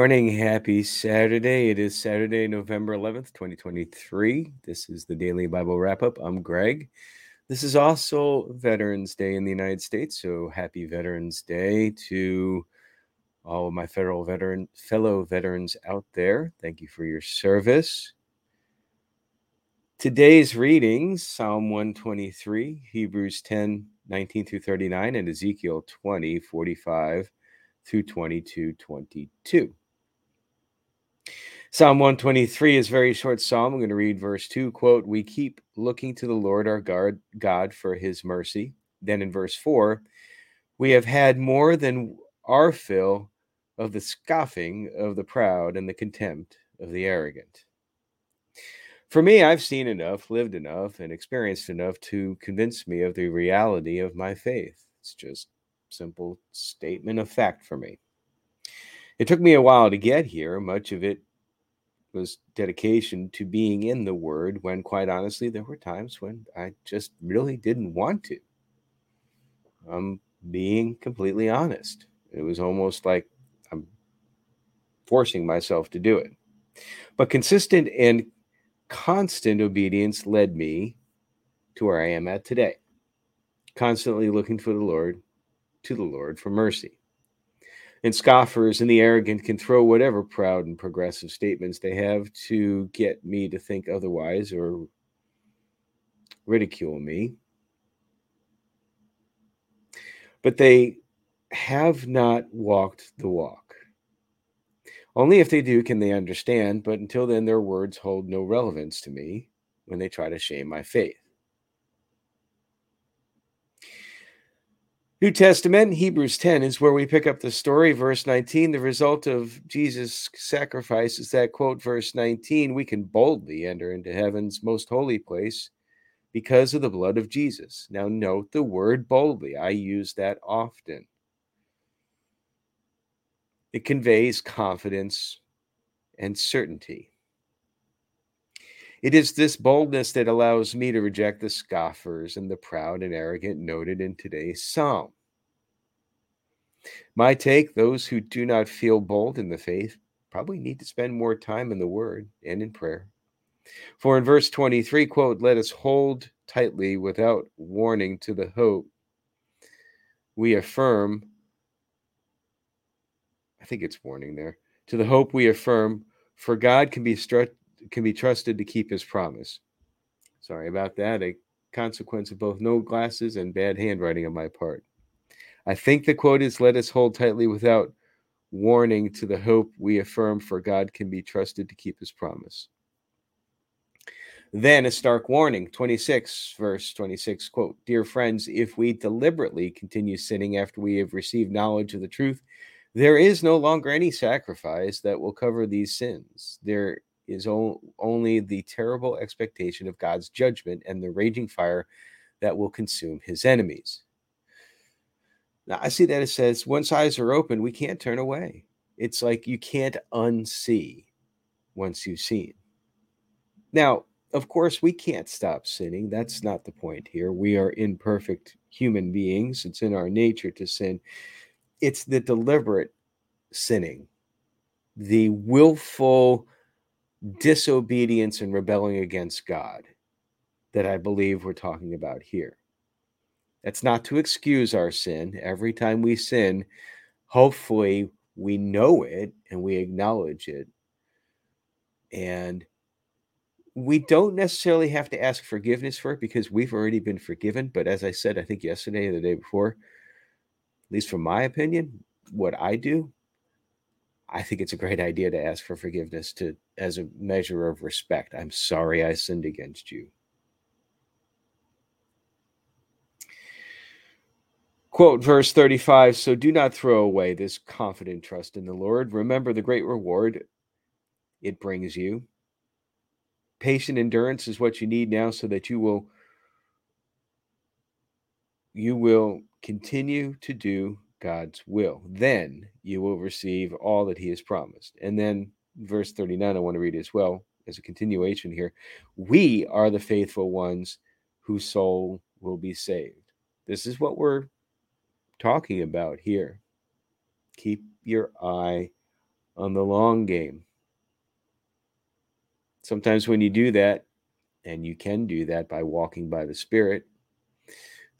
Morning. Happy Saturday. It is Saturday, November 11th, 2023. This is the Daily Bible Wrap Up. I'm Greg. This is also Veterans Day in the United States. So happy Veterans Day to all of my federal veteran fellow veterans out there. Thank you for your service. Today's readings Psalm 123, Hebrews 10, 19 through 39, and Ezekiel 20, 45 through 22 22. Psalm 123 is a very short psalm. I'm going to read verse 2 quote, We keep looking to the Lord our God, God for his mercy. Then in verse 4, we have had more than our fill of the scoffing of the proud and the contempt of the arrogant. For me, I've seen enough, lived enough, and experienced enough to convince me of the reality of my faith. It's just simple statement of fact for me. It took me a while to get here. Much of it was dedication to being in the Word, when quite honestly, there were times when I just really didn't want to. I'm being completely honest. It was almost like I'm forcing myself to do it. But consistent and constant obedience led me to where I am at today. Constantly looking for the Lord, to the Lord for mercy. And scoffers and the arrogant can throw whatever proud and progressive statements they have to get me to think otherwise or ridicule me. But they have not walked the walk. Only if they do can they understand, but until then, their words hold no relevance to me when they try to shame my faith. New Testament, Hebrews 10 is where we pick up the story. Verse 19, the result of Jesus' sacrifice is that, quote, verse 19, we can boldly enter into heaven's most holy place because of the blood of Jesus. Now, note the word boldly. I use that often. It conveys confidence and certainty. It is this boldness that allows me to reject the scoffers and the proud and arrogant noted in today's psalm. My take those who do not feel bold in the faith probably need to spend more time in the word and in prayer. For in verse 23, quote, let us hold tightly without warning to the hope we affirm. I think it's warning there. To the hope we affirm, for God can be struck can be trusted to keep his promise. Sorry about that. A consequence of both no glasses and bad handwriting on my part. I think the quote is let us hold tightly without warning to the hope we affirm, for God can be trusted to keep his promise. Then a stark warning, 26, verse 26, quote, Dear friends, if we deliberately continue sinning after we have received knowledge of the truth, there is no longer any sacrifice that will cover these sins. There is only the terrible expectation of God's judgment and the raging fire that will consume his enemies. Now, I see that it says once eyes are open, we can't turn away. It's like you can't unsee once you've seen. Now, of course, we can't stop sinning. That's not the point here. We are imperfect human beings. It's in our nature to sin. It's the deliberate sinning, the willful disobedience and rebelling against God that I believe we're talking about here. That's not to excuse our sin. Every time we sin, hopefully we know it and we acknowledge it. And we don't necessarily have to ask forgiveness for it because we've already been forgiven. But as I said, I think yesterday or the day before, at least from my opinion, what I do, I think it's a great idea to ask for forgiveness to as a measure of respect. I'm sorry I sinned against you. Quote verse 35 So do not throw away this confident trust in the Lord. Remember the great reward it brings you. Patient endurance is what you need now so that you will you will continue to do God's will. Then you will receive all that he has promised. And then verse 39, I want to read as well as a continuation here. We are the faithful ones whose soul will be saved. This is what we're talking about here. Keep your eye on the long game. Sometimes when you do that, and you can do that by walking by the Spirit,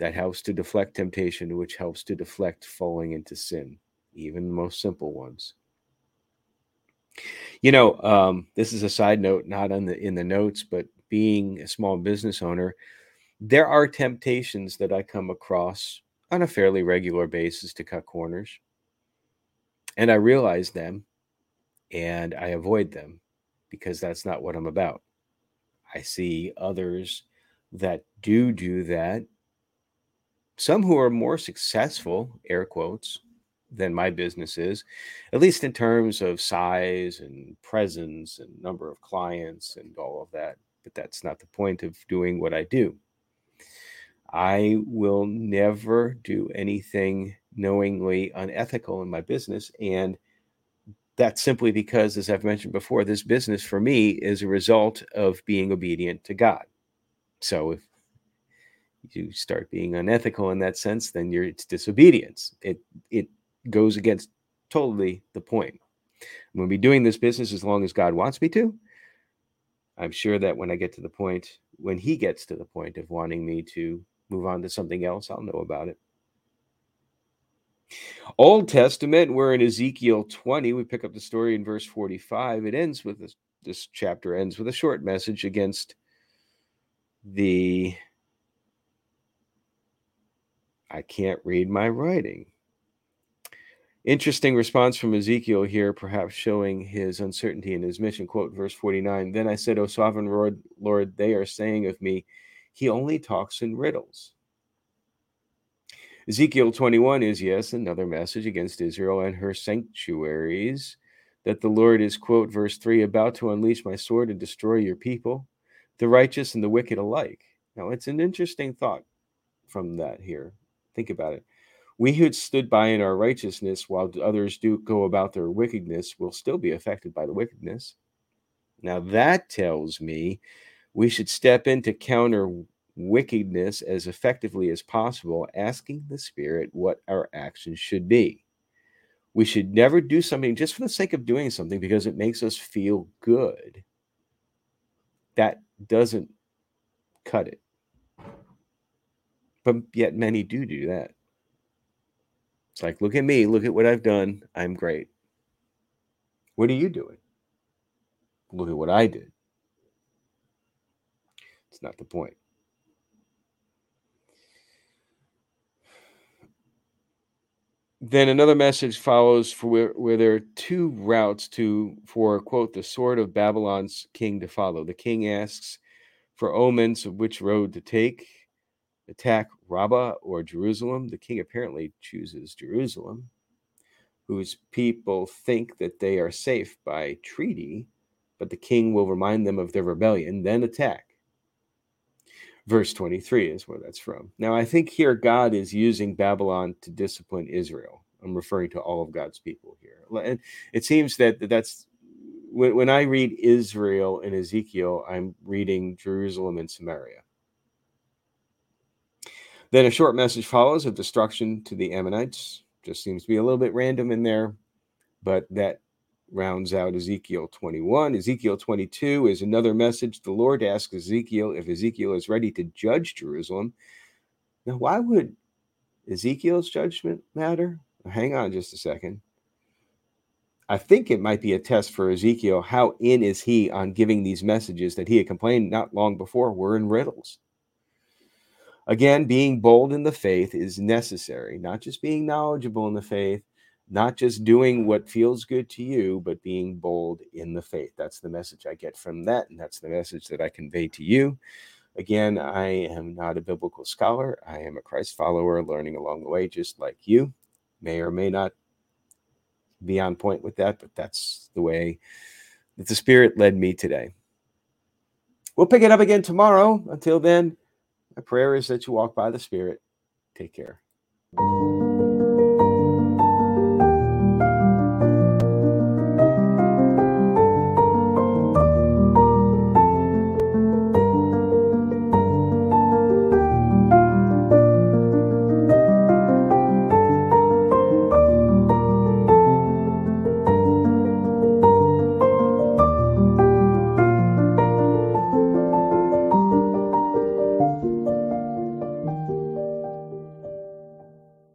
that helps to deflect temptation, which helps to deflect falling into sin, even the most simple ones. You know, um, this is a side note, not on the in the notes, but being a small business owner, there are temptations that I come across on a fairly regular basis to cut corners. And I realize them and I avoid them because that's not what I'm about. I see others that do do that. Some who are more successful, air quotes, than my business is, at least in terms of size and presence and number of clients and all of that. But that's not the point of doing what I do. I will never do anything knowingly unethical in my business. And that's simply because, as I've mentioned before, this business for me is a result of being obedient to God. So if you start being unethical in that sense, then you're it's disobedience. It it goes against totally the point. I'm going to be doing this business as long as God wants me to. I'm sure that when I get to the point, when He gets to the point of wanting me to move on to something else, I'll know about it. Old Testament, we're in Ezekiel 20. We pick up the story in verse 45. It ends with this, this chapter ends with a short message against the I can't read my writing. Interesting response from Ezekiel here, perhaps showing his uncertainty in his mission. Quote verse 49 Then I said, O sovereign Lord, Lord, they are saying of me, He only talks in riddles. Ezekiel 21 is, yes, another message against Israel and her sanctuaries. That the Lord is, quote, verse 3, about to unleash my sword and destroy your people, the righteous and the wicked alike. Now, it's an interesting thought from that here. Think about it. We who stood by in our righteousness while others do go about their wickedness will still be affected by the wickedness. Now, that tells me we should step in to counter wickedness as effectively as possible, asking the Spirit what our actions should be. We should never do something just for the sake of doing something because it makes us feel good. That doesn't cut it. But yet, many do do that. It's like, look at me, look at what I've done. I'm great. What are you doing? Look at what I did. It's not the point. then another message follows for where, where there are two routes to for quote the sword of babylon's king to follow the king asks for omens of which road to take attack rabbah or jerusalem the king apparently chooses jerusalem whose people think that they are safe by treaty but the king will remind them of their rebellion then attack verse 23 is where that's from. Now, I think here God is using Babylon to discipline Israel. I'm referring to all of God's people here. And it seems that that's when, when I read Israel in Ezekiel, I'm reading Jerusalem and Samaria. Then a short message follows of destruction to the Ammonites. Just seems to be a little bit random in there, but that rounds out Ezekiel 21. Ezekiel 22 is another message. The Lord asks Ezekiel if Ezekiel is ready to judge Jerusalem. Now, why would Ezekiel's judgment matter? Hang on just a second. I think it might be a test for Ezekiel. How in is he on giving these messages that he had complained not long before were in riddles? Again, being bold in the faith is necessary, not just being knowledgeable in the faith, not just doing what feels good to you, but being bold in the faith. That's the message I get from that, and that's the message that I convey to you. Again, I am not a biblical scholar. I am a Christ follower learning along the way, just like you. May or may not be on point with that, but that's the way that the Spirit led me today. We'll pick it up again tomorrow. Until then, my prayer is that you walk by the Spirit. Take care.